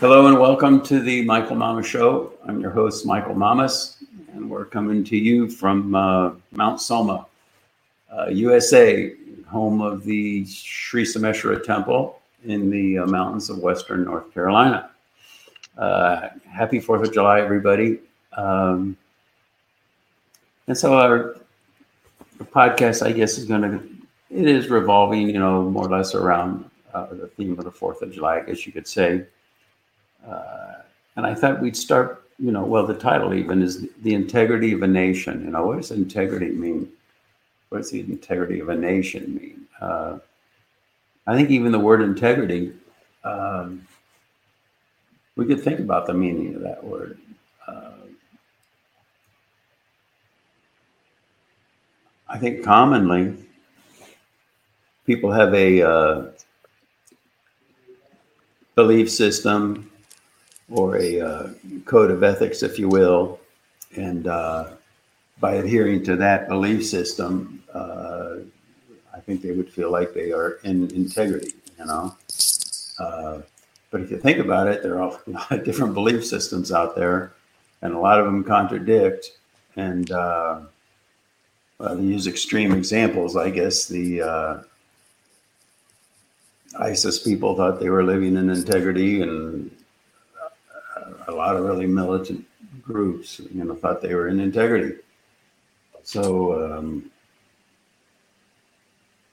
Hello and welcome to the Michael Mamas Show. I'm your host, Michael Mamas, and we're coming to you from uh, Mount Soma, uh, USA, home of the Sri Someshwara Temple in the uh, mountains of Western North Carolina. Uh, happy 4th of July, everybody. Um, and so our podcast, I guess, is going to, it is revolving, you know, more or less around uh, the theme of the 4th of July, I guess you could say. Uh, and I thought we'd start, you know, well, the title even is The Integrity of a Nation. You know, what does integrity mean? What does the integrity of a nation mean? Uh, I think even the word integrity, um, we could think about the meaning of that word. Uh, I think commonly people have a uh, belief system or a uh, code of ethics, if you will. And uh, by adhering to that belief system, uh, I think they would feel like they are in integrity, you know. Uh, but if you think about it, there are a lot of different belief systems out there, and a lot of them contradict. And uh, well, to use extreme examples, I guess the uh, ISIS people thought they were living in integrity, and a lot of really militant groups, you know, thought they were in integrity. So, um,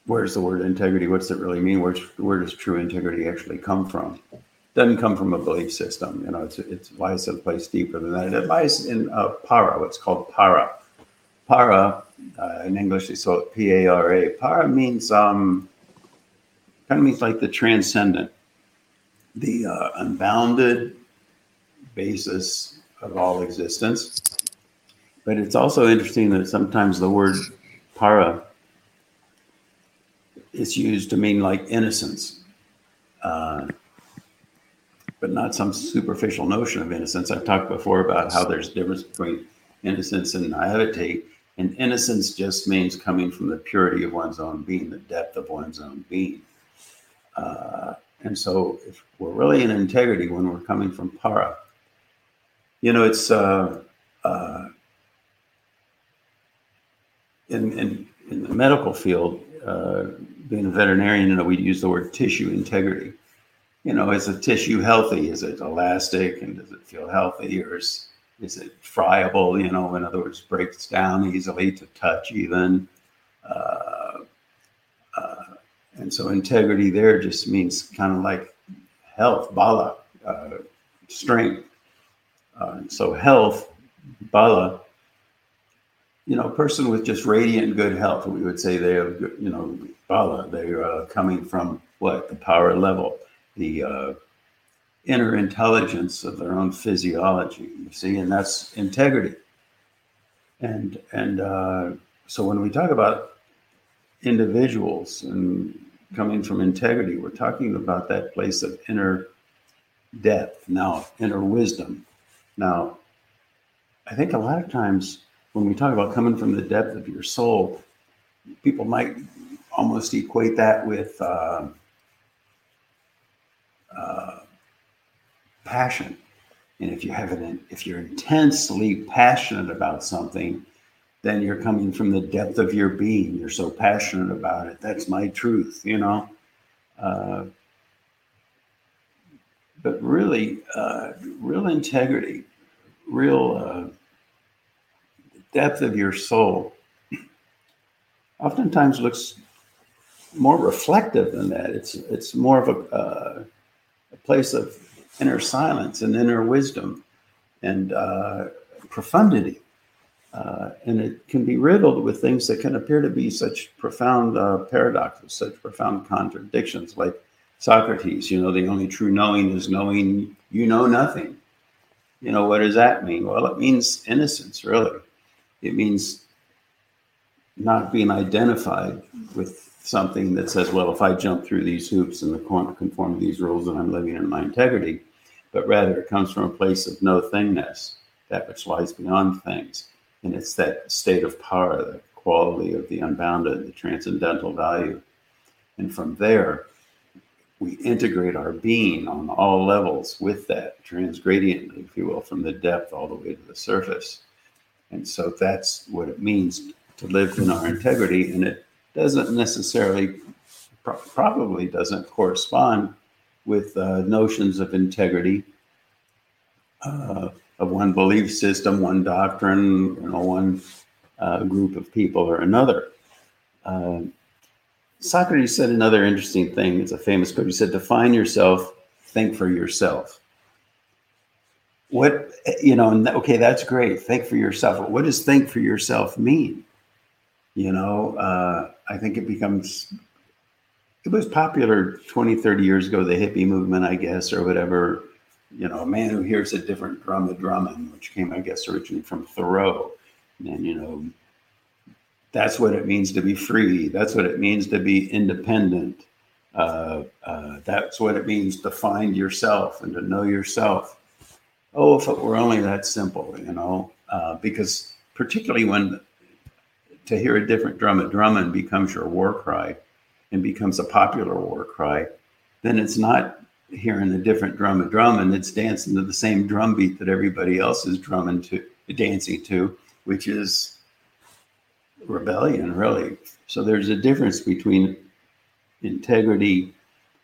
where's the word integrity? What's it really mean? Where, where does true integrity actually come from? Doesn't come from a belief system. You know, it's it's lies in a place deeper than that. It lies in uh, para. What's called para. Para uh, in English, they call it P A R A. Para means um, kind of means like the transcendent, the uh, unbounded, basis of all existence. But it's also interesting that sometimes the word para is used to mean like innocence, uh, but not some superficial notion of innocence. I've talked before about how there's a difference between innocence and naivete. And innocence just means coming from the purity of one's own being, the depth of one's own being. Uh, and so, if we're really in integrity when we're coming from para, you know, it's uh, uh, in, in, in the medical field, uh, being a veterinarian, you know, we use the word tissue integrity. You know, is a tissue healthy? Is it elastic and does it feel healthy or is, is it friable? You know, in other words, breaks down easily to touch even. Uh, uh, and so integrity there just means kind of like health, bala, uh, strength. Uh, so health, bala, you know, a person with just radiant good health, we would say they have, you know, bala, they're uh, coming from what? The power level, the uh, inner intelligence of their own physiology, you see, and that's integrity. And, and uh, so when we talk about individuals and coming from integrity, we're talking about that place of inner depth, now inner wisdom, now, I think a lot of times when we talk about coming from the depth of your soul, people might almost equate that with uh, uh, passion. And if you have an, if you're intensely passionate about something, then you're coming from the depth of your being. You're so passionate about it. That's my truth, you know. Uh, but really, uh, real integrity, real uh, depth of your soul, oftentimes looks more reflective than that. It's it's more of a, uh, a place of inner silence and inner wisdom and uh, profundity. Uh, and it can be riddled with things that can appear to be such profound uh, paradoxes, such profound contradictions, like Socrates, you know, the only true knowing is knowing you know nothing. You know, what does that mean? Well, it means innocence, really. It means not being identified with something that says, well, if I jump through these hoops and conform to these rules, then I'm living in my integrity. But rather, it comes from a place of no thingness, that which lies beyond things. And it's that state of power, the quality of the unbounded, the transcendental value. And from there, we integrate our being on all levels with that transgradiently, if you will, from the depth all the way to the surface. And so that's what it means to live in our integrity. And it doesn't necessarily, probably doesn't correspond with uh, notions of integrity uh, of one belief system, one doctrine, you know, one uh, group of people or another. Uh, Socrates said another interesting thing. It's a famous quote. He said, "Define yourself, think for yourself." What you know? Okay, that's great. Think for yourself. What does think for yourself mean? You know, uh, I think it becomes. It was popular 20, 30 years ago, the hippie movement, I guess, or whatever. You know, a man who hears a different drum a drumming, which came, I guess, originally from Thoreau. And, you know, that's what it means to be free. That's what it means to be independent. Uh, uh, that's what it means to find yourself and to know yourself. Oh, if it were only that simple, you know, uh, because particularly when to hear a different drum at Drummond becomes your war cry and becomes a popular war cry, then it's not hearing a different drum at Drummond, it's dancing to the same drum beat that everybody else is drumming to, dancing to, which is rebellion, really. So there's a difference between integrity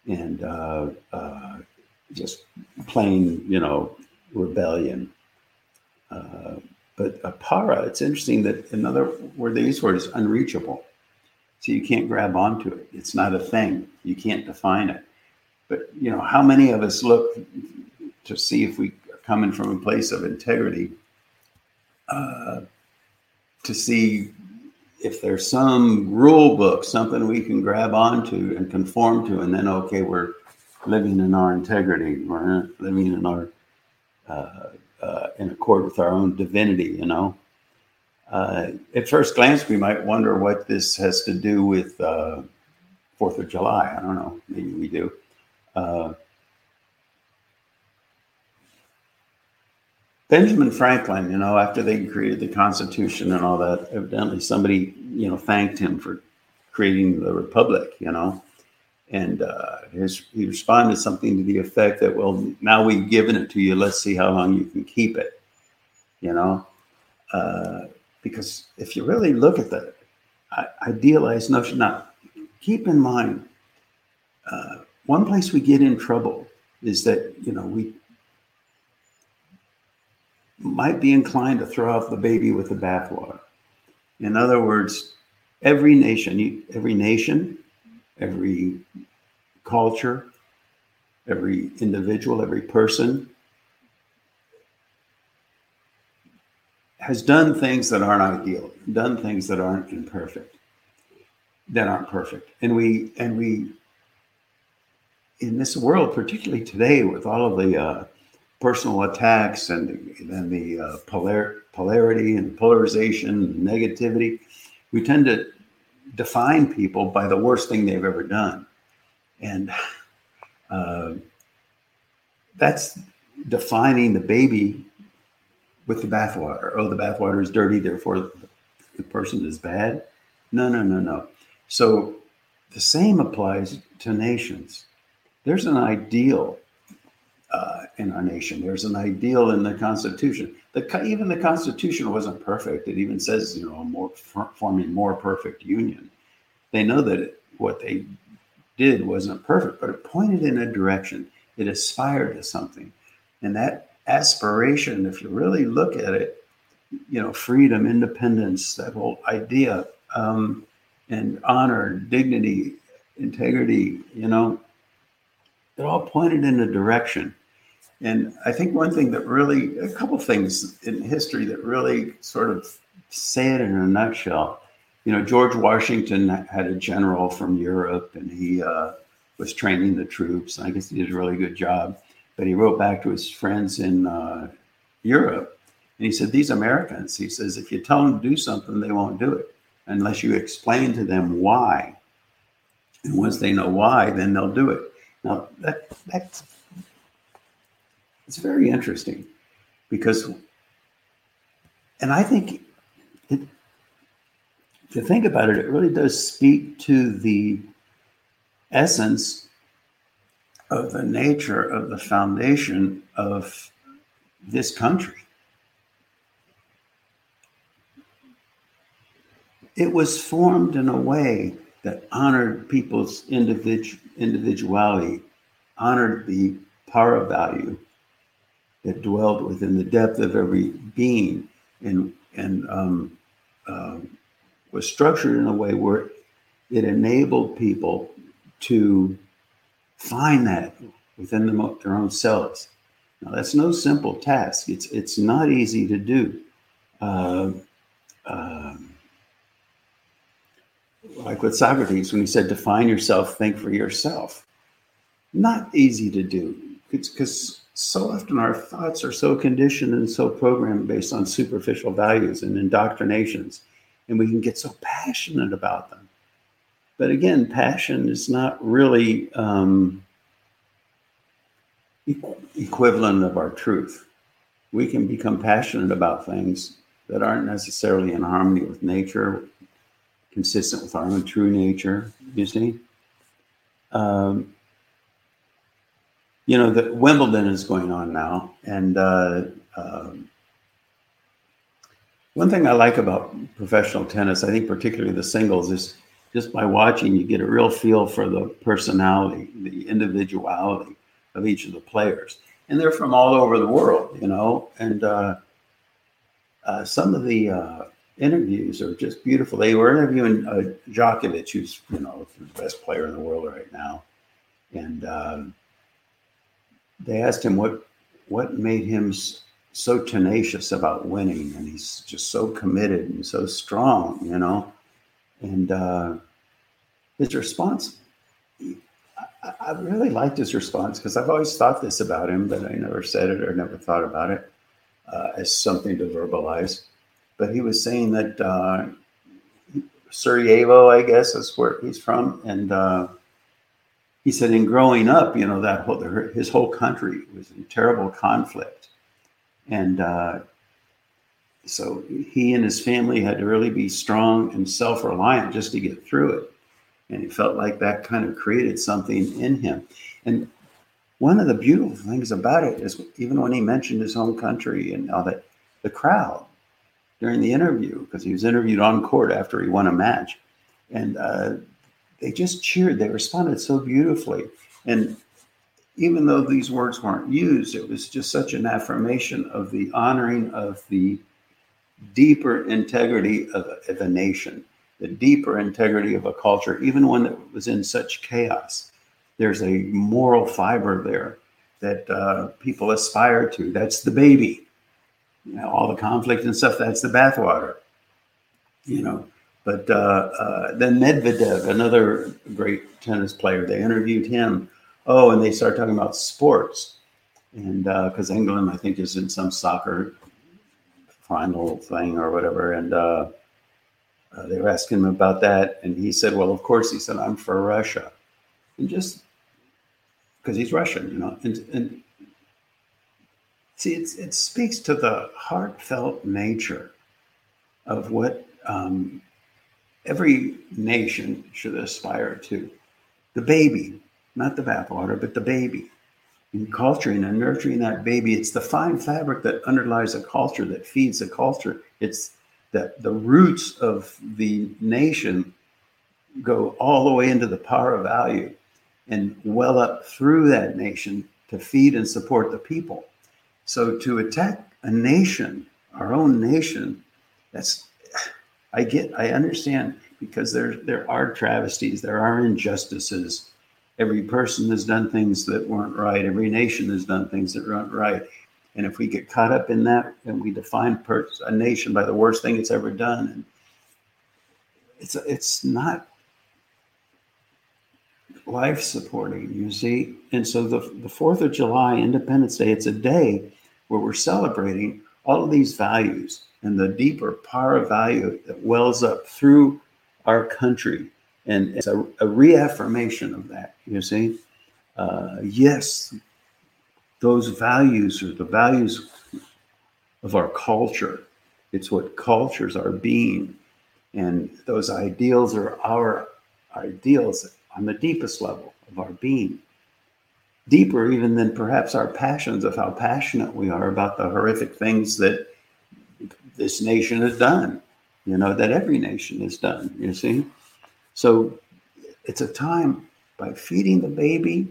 and uh, uh, just plain, you know, rebellion. Uh, but para, it's interesting that another word they use for it is unreachable. So you can't grab onto it. It's not a thing. You can't define it. But you know, how many of us look to see if we are coming from a place of integrity uh, to see if there's some rule book, something we can grab onto and conform to, and then okay, we're living in our integrity, we're living in our uh, uh, in accord with our own divinity, you know. Uh, at first glance, we might wonder what this has to do with uh, Fourth of July. I don't know. Maybe we do. Benjamin Franklin, you know, after they created the Constitution and all that, evidently somebody, you know, thanked him for creating the Republic, you know. And uh, his, he responded something to the effect that, well, now we've given it to you. Let's see how long you can keep it, you know. Uh, because if you really look at the idealized notion, now keep in mind, uh, one place we get in trouble is that, you know, we might be inclined to throw out the baby with the bathwater. In other words, every nation, every nation, every culture, every individual, every person has done things that aren't ideal, done things that aren't imperfect, that aren't perfect. And we and we in this world, particularly today, with all of the uh, personal attacks and then the uh, polar, polarity and polarization and negativity, we tend to define people by the worst thing they've ever done. And uh, that's defining the baby with the bathwater. Oh, the bathwater is dirty, therefore the person is bad. No, no, no, no. So the same applies to nations. There's an ideal uh, in our nation. There's an ideal in the Constitution. The, even the Constitution wasn't perfect. It even says, you know, more forming more perfect union. They know that it, what they did wasn't perfect, but it pointed in a direction. It aspired to something, and that aspiration, if you really look at it, you know, freedom, independence, that whole idea, um, and honor, dignity, integrity, you know, it all pointed in a direction and I think one thing that really, a couple things in history that really sort of say it in a nutshell. You know, George Washington had a general from Europe and he uh, was training the troops. I guess he did a really good job. But he wrote back to his friends in uh, Europe and he said, These Americans, he says, if you tell them to do something, they won't do it unless you explain to them why. And once they know why, then they'll do it. Now, that, that's it's very interesting because, and I think it, to think about it, it really does speak to the essence of the nature of the foundation of this country. It was formed in a way that honored people's individu- individuality, honored the para value that dwelled within the depth of every being, and and um, uh, was structured in a way where it enabled people to find that within their own selves. Now, that's no simple task. It's it's not easy to do. Uh, um, like with Socrates when he said, "Define yourself, think for yourself." Not easy to do It's because so often our thoughts are so conditioned and so programmed based on superficial values and indoctrinations, and we can get so passionate about them. But again, passion is not really um, equivalent of our truth. We can become passionate about things that aren't necessarily in harmony with nature, consistent with our own true nature, you see. Um, you know, the Wimbledon is going on now, and uh, um, one thing I like about professional tennis, I think particularly the singles, is just by watching, you get a real feel for the personality, the individuality of each of the players, and they're from all over the world, you know, and uh, uh, some of the uh, interviews are just beautiful. They were interviewing uh, Djokovic, who's you know the best player in the world right now, and um, they asked him what what made him so tenacious about winning, and he's just so committed and so strong, you know. And uh, his response, I, really liked his response because I've always thought this about him, but I never said it or never thought about it uh, as something to verbalize. But he was saying that uh, Sarajevo, I guess, is where he's from, and uh, he said in growing up, you know, that whole, his whole country was in terrible conflict. And uh, so he and his family had to really be strong and self reliant just to get through it. And he felt like that kind of created something in him. And one of the beautiful things about it is even when he mentioned his home country and all that, the crowd during the interview, because he was interviewed on court after he won a match. And uh, they just cheered. They responded so beautifully. And even though these words weren't used, it was just such an affirmation of the honoring of the deeper integrity of, of a nation, the deeper integrity of a culture, even when it was in such chaos. There's a moral fiber there that uh, people aspire to. That's the baby. You know, all the conflict and stuff, that's the bathwater. You know, but uh, uh, then Medvedev, another great tennis player, they interviewed him. Oh, and they started talking about sports. And because uh, England, I think, is in some soccer final thing or whatever. And uh, uh, they were asking him about that. And he said, Well, of course, he said, I'm for Russia. And just because he's Russian, you know. And, and see, it speaks to the heartfelt nature of what um, every nation should aspire to. The baby, not the bathwater, but the baby. In culturing and nurturing that baby, it's the fine fabric that underlies a culture, that feeds a culture. It's that the roots of the nation go all the way into the power of value and well up through that nation to feed and support the people. So to attack a nation, our own nation, that's I get, I understand because there there are travesties, there are injustices. Every person has done things that weren't right. Every nation has done things that weren't right. And if we get caught up in that, and we define per- a nation by the worst thing it's ever done, and it's it's not life supporting, you see. And so the the Fourth of July, Independence Day, it's a day where we're celebrating all of these values and the deeper para value that wells up through our country. And it's a, a reaffirmation of that, you see. Uh, yes, those values are the values of our culture. It's what cultures are being. And those ideals are our ideals on the deepest level of our being. Deeper even than perhaps our passions of how passionate we are about the horrific things that this nation has done, you know, that every nation has done, you see? So it's a time by feeding the baby,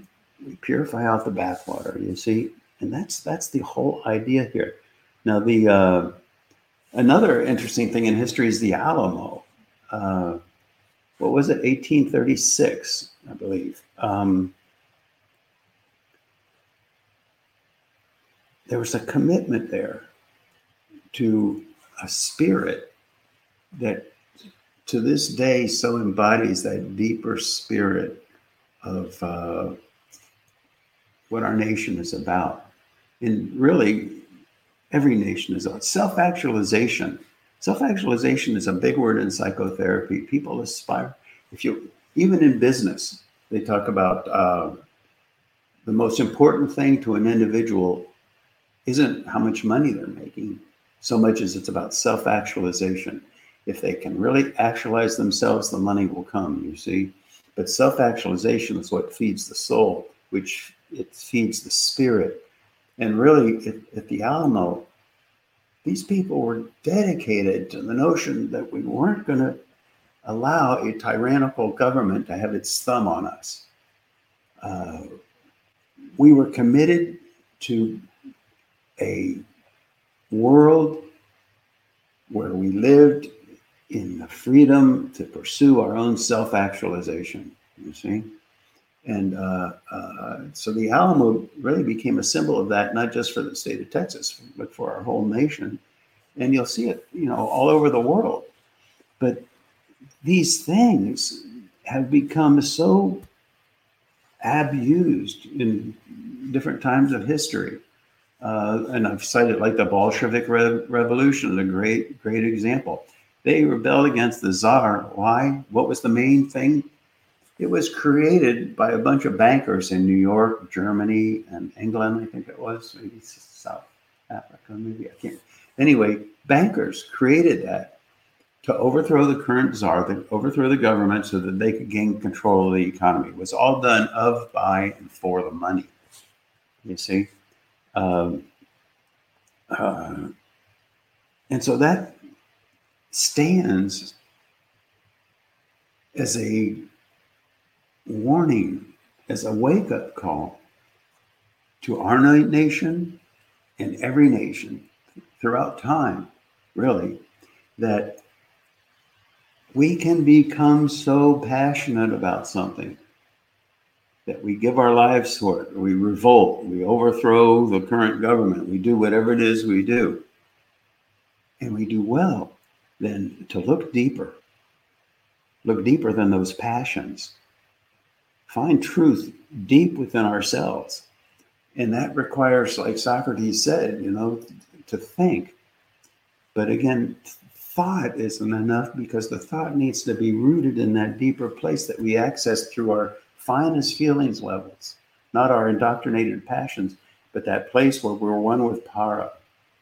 we purify out the bathwater, you see? And that's that's the whole idea here. Now the uh, another interesting thing in history is the Alamo. Uh, what was it? 1836, I believe. Um, there was a commitment there to a spirit that to this day so embodies that deeper spirit of uh, what our nation is about. And really, every nation is about self actualization. Self actualization is a big word in psychotherapy. People aspire, if you, even in business, they talk about uh, the most important thing to an individual isn't how much money they're making so much as it's about self actualization. If they can really actualize themselves, the money will come, you see. But self actualization is what feeds the soul, which it feeds the spirit. And really, at, at the Alamo, these people were dedicated to the notion that we weren't going to allow a tyrannical government to have its thumb on us. Uh, we were committed to a world where we lived in the freedom to pursue our own self actualization, you see? And uh, uh, so the Alamo really became a symbol of that, not just for the state of Texas, but for our whole nation. And you'll see it, you know, all over the world. But these things have become so abused in different times of history uh, and I've cited like the Bolshevik Re- Revolution, a great, great example. They rebelled against the Tsar. Why? What was the main thing? It was created by a bunch of bankers in New York, Germany, and England, I think it was, maybe South Africa, maybe I can't. Anyway, bankers created that to overthrow the current czar, to overthrow the government so that they could gain control of the economy. It was all done of, by, and for the money. You see? Um, uh, and so that stands as a warning, as a wake up call to our nation and every nation throughout time, really, that we can become so passionate about something that we give our lives for it, we revolt, we overthrow the current government, we do whatever it is we do, and we do well, then to look deeper, look deeper than those passions, find truth deep within ourselves. And that requires, like Socrates said, you know, to think. But again, thought isn't enough because the thought needs to be rooted in that deeper place that we access through our finest feelings levels, not our indoctrinated passions, but that place where we're one with para,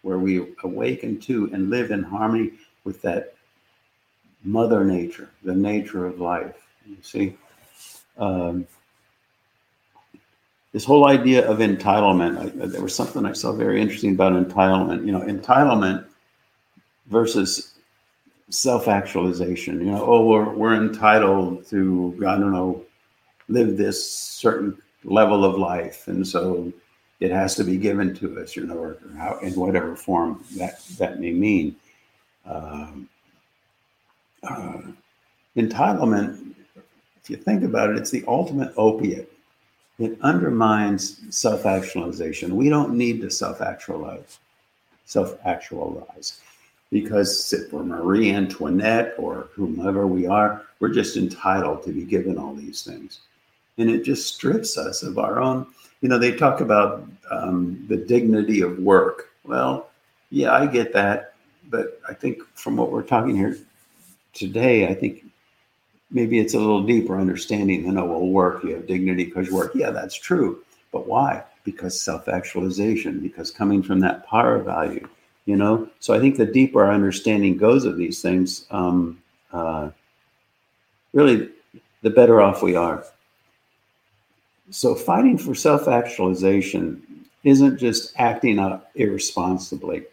where we awaken to and live in harmony with that mother nature, the nature of life. You see, um, this whole idea of entitlement. I, there was something I saw very interesting about entitlement. You know, entitlement versus self-actualization. You know, oh, we're we're entitled to I don't know live this certain level of life, and so it has to be given to us, you know, or, how in whatever form that that may mean. Um, uh, entitlement, if you think about it, it's the ultimate opiate. It undermines self-actualization. We don't need to self-actualize, self-actualize, because if we're Marie Antoinette or whomever we are, we're just entitled to be given all these things and it just strips us of our own. You know, they talk about um, the dignity of work. Well, yeah, I get that, but I think from what we're talking here today, I think maybe it's a little deeper understanding than oh, well, work you have dignity because you work. Yeah, that's true, but why? Because self-actualization, because coming from that para value, you know. So I think the deeper our understanding goes of these things, um, uh, really, the better off we are so fighting for self-actualization isn't just acting up irresponsibly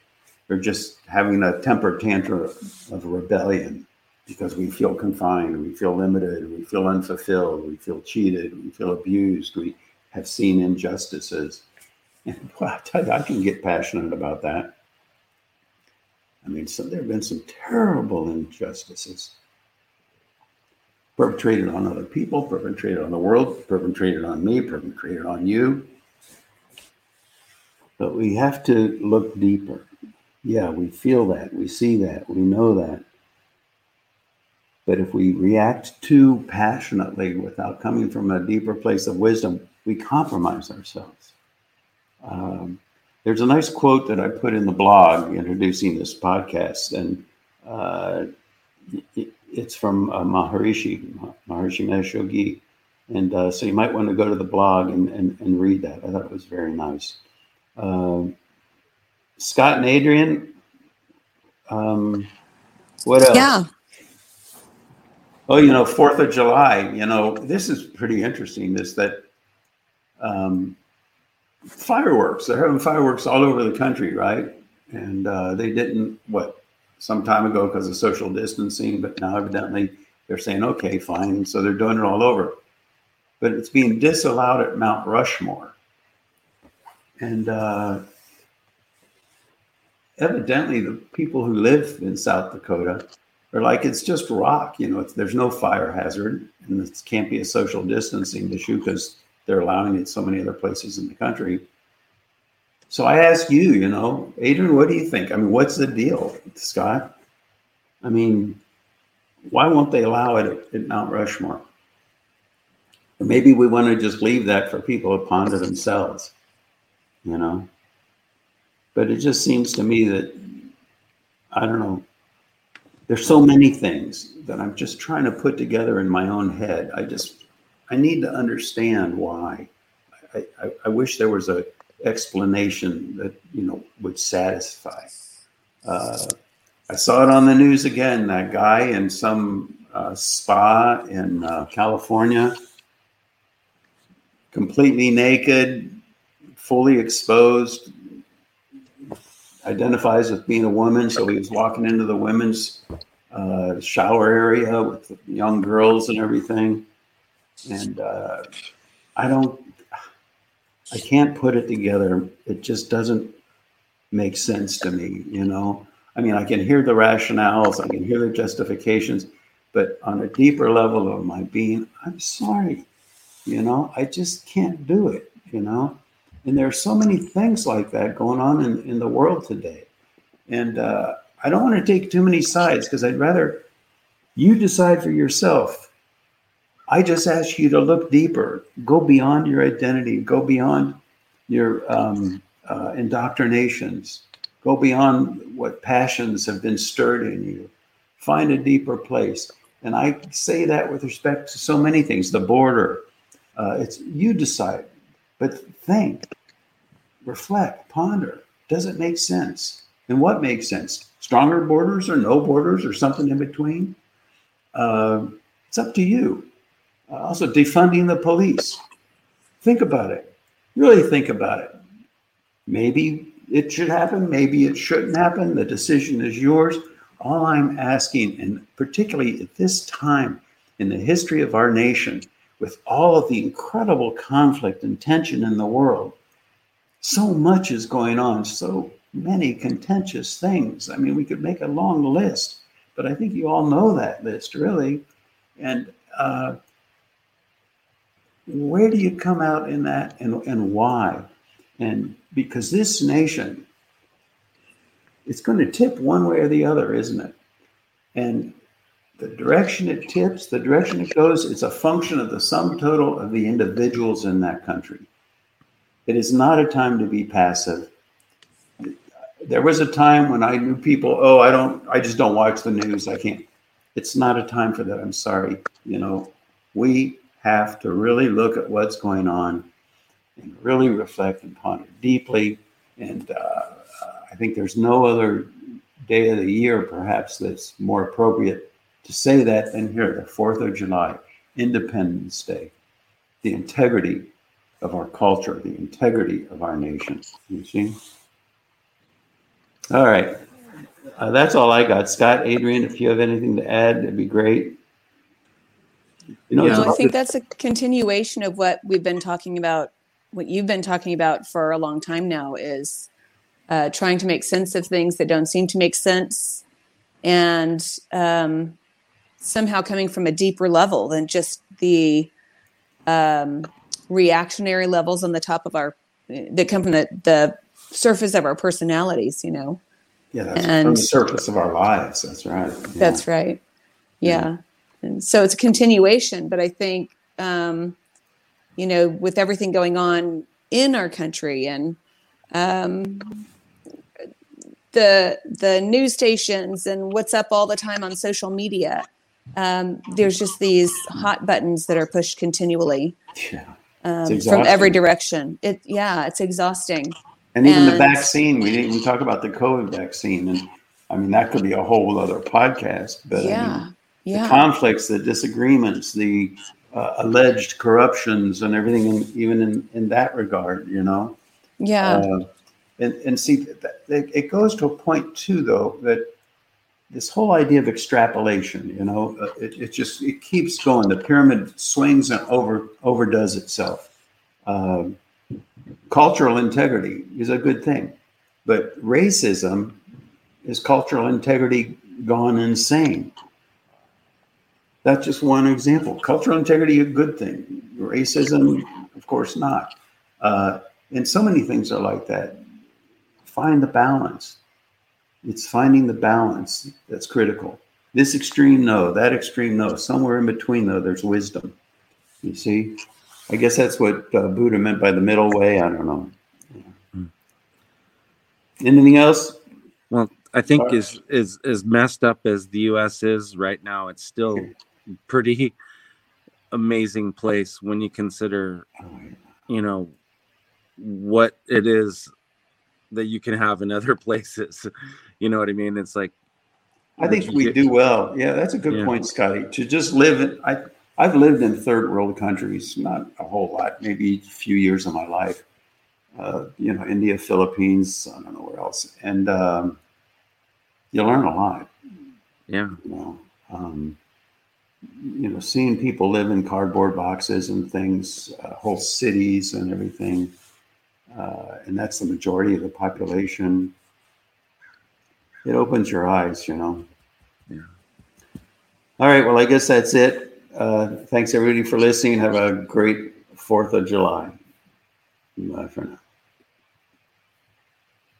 or just having a temper tantrum of rebellion because we feel confined, we feel limited, we feel unfulfilled, we feel cheated, we feel abused, we have seen injustices. And well, I can get passionate about that. I mean, so there have been some terrible injustices perpetrated on other people, perpetrated on the world, perpetrated on me, perpetrated on you. But we have to look deeper. Yeah, we feel that, we see that, we know that. But if we react too passionately without coming from a deeper place of wisdom, we compromise ourselves. Um, there's a nice quote that I put in the blog introducing this podcast, and uh, it's from uh, Maharishi, Maharishi Mahesh Yogi. And uh, so you might want to go to the blog and, and, and read that. I thought it was very nice. Um, Scott and Adrian, um, what else? Yeah. Oh, you know, Fourth of July. You know, this is pretty interesting. Is that um, fireworks? They're having fireworks all over the country, right? And uh, they didn't what some time ago because of social distancing, but now evidently they're saying, okay, fine. So they're doing it all over. But it's being disallowed at Mount Rushmore. And uh, evidently, the people who live in South Dakota are like, it's just rock. You know, there's no fire hazard, and it can't be a social distancing issue because they're allowing it so many other places in the country. So I ask you, you know, Adrian, what do you think? I mean, what's the deal, Scott? I mean, why won't they allow it at, Mount Rushmore? Or maybe we want to just leave that for people to ponder themselves, you know? But it just seems to me that, I don't know, there's so many things that I'm just trying to put together in my own head. I just, I need to understand why. I, I, I wish there was a explanation that you know would satisfy. Uh, I saw it on the news again. That guy in some uh, spa in uh, California, completely naked, fully exposed, identifies as being a woman. So he was walking into the women's uh, shower area with young girls and everything. And uh, I don't I can't put it together. It just doesn't make sense to me, you know. I mean, I can hear the rationales, I can hear the justifications, but on a deeper level of my being, I'm sorry, you know, I just can't do it, you know. And there are so many things like that going on in, in the world today. And uh, I don't want to take too many sides because I'd rather you decide for yourself I just ask you to look deeper, go beyond your identity, go beyond your um, uh, indoctrinations, go beyond what passions have been stirred in you. Find a deeper place. And I say that with respect to so many things the border. Uh, it's you decide, but think, reflect, ponder. Does it make sense? And what makes sense? Stronger borders or no borders or something in between? Uh, it's up to you. Uh, also, defunding the police. Think about it. Really think about it. Maybe it should happen. Maybe it shouldn't happen. The decision is yours. All I'm asking, and particularly at this time in the history of our nation, with all of the incredible conflict and tension in the world, so much is going on, so many contentious things. I mean, we could make a long list, but I think you all know that list, really. And uh, where do you come out in that and, and why? And because this nation, it's going to tip one way or the other, isn't it? And the direction it tips, the direction it goes, it's a function of the sum total of the individuals in that country. It is not a time to be passive. There was a time when I knew people, oh, I don't, I just don't watch the news. I can't. It's not a time for that. I'm sorry. You know, we have to really look at what's going on and really reflect and ponder deeply. And uh, I think there's no other day of the year, perhaps, that's more appropriate to say that than here, the 4th of July, Independence Day. The integrity of our culture, the integrity of our nation. You see? All right. Uh, that's all I got. Scott, Adrian, if you have anything to add, it'd be great. You know, yeah. I think that's a continuation of what we've been talking about, what you've been talking about for a long time now is uh, trying to make sense of things that don't seem to make sense and um, somehow coming from a deeper level than just the um, reactionary levels on the top of our that come from the, the surface of our personalities you know yeah that's and, from the surface of our lives that's right yeah. that's right yeah. yeah. And so it's a continuation but i think um, you know with everything going on in our country and um, the the news stations and what's up all the time on social media um, there's just these hot buttons that are pushed continually yeah. um, from every direction. It yeah, it's exhausting. And even and, the vaccine, we didn't even talk about the COVID vaccine, and I mean that could be a whole other podcast. But yeah, I mean, yeah. the conflicts, the disagreements, the uh, alleged corruptions, and everything, in, even in in that regard, you know. Yeah. Uh, and and see, it goes to a point too, though, that this whole idea of extrapolation, you know, uh, it, it just it keeps going. The pyramid swings and over overdoes itself. Uh, cultural integrity is a good thing, but racism is cultural integrity gone insane. That's just one example. Cultural integrity a good thing. Racism, of course, not. Uh, and so many things are like that. Find the balance it's finding the balance that's critical. This extreme, no. That extreme, no. Somewhere in between, though, there's wisdom. You see? I guess that's what uh, Buddha meant by the middle way. I don't know. Hmm. Anything else? Well, I think uh, as as as messed up as the U.S. is right now, it's still pretty amazing place when you consider, you know, what it is that you can have in other places. You know what I mean? It's like I think we do well. Yeah, that's a good yeah. point, Scotty. To just live in I I've lived in third world countries, not a whole lot, maybe a few years of my life. Uh, you know, India, Philippines, I don't know where else, and um, you learn a lot. Yeah. You know, um, you know, seeing people live in cardboard boxes and things, uh, whole cities and everything, uh, and that's the majority of the population it opens your eyes, you know. Yeah. All right. Well, I guess that's it. Uh, thanks everybody for listening. Have a great Fourth of July. Bye for now.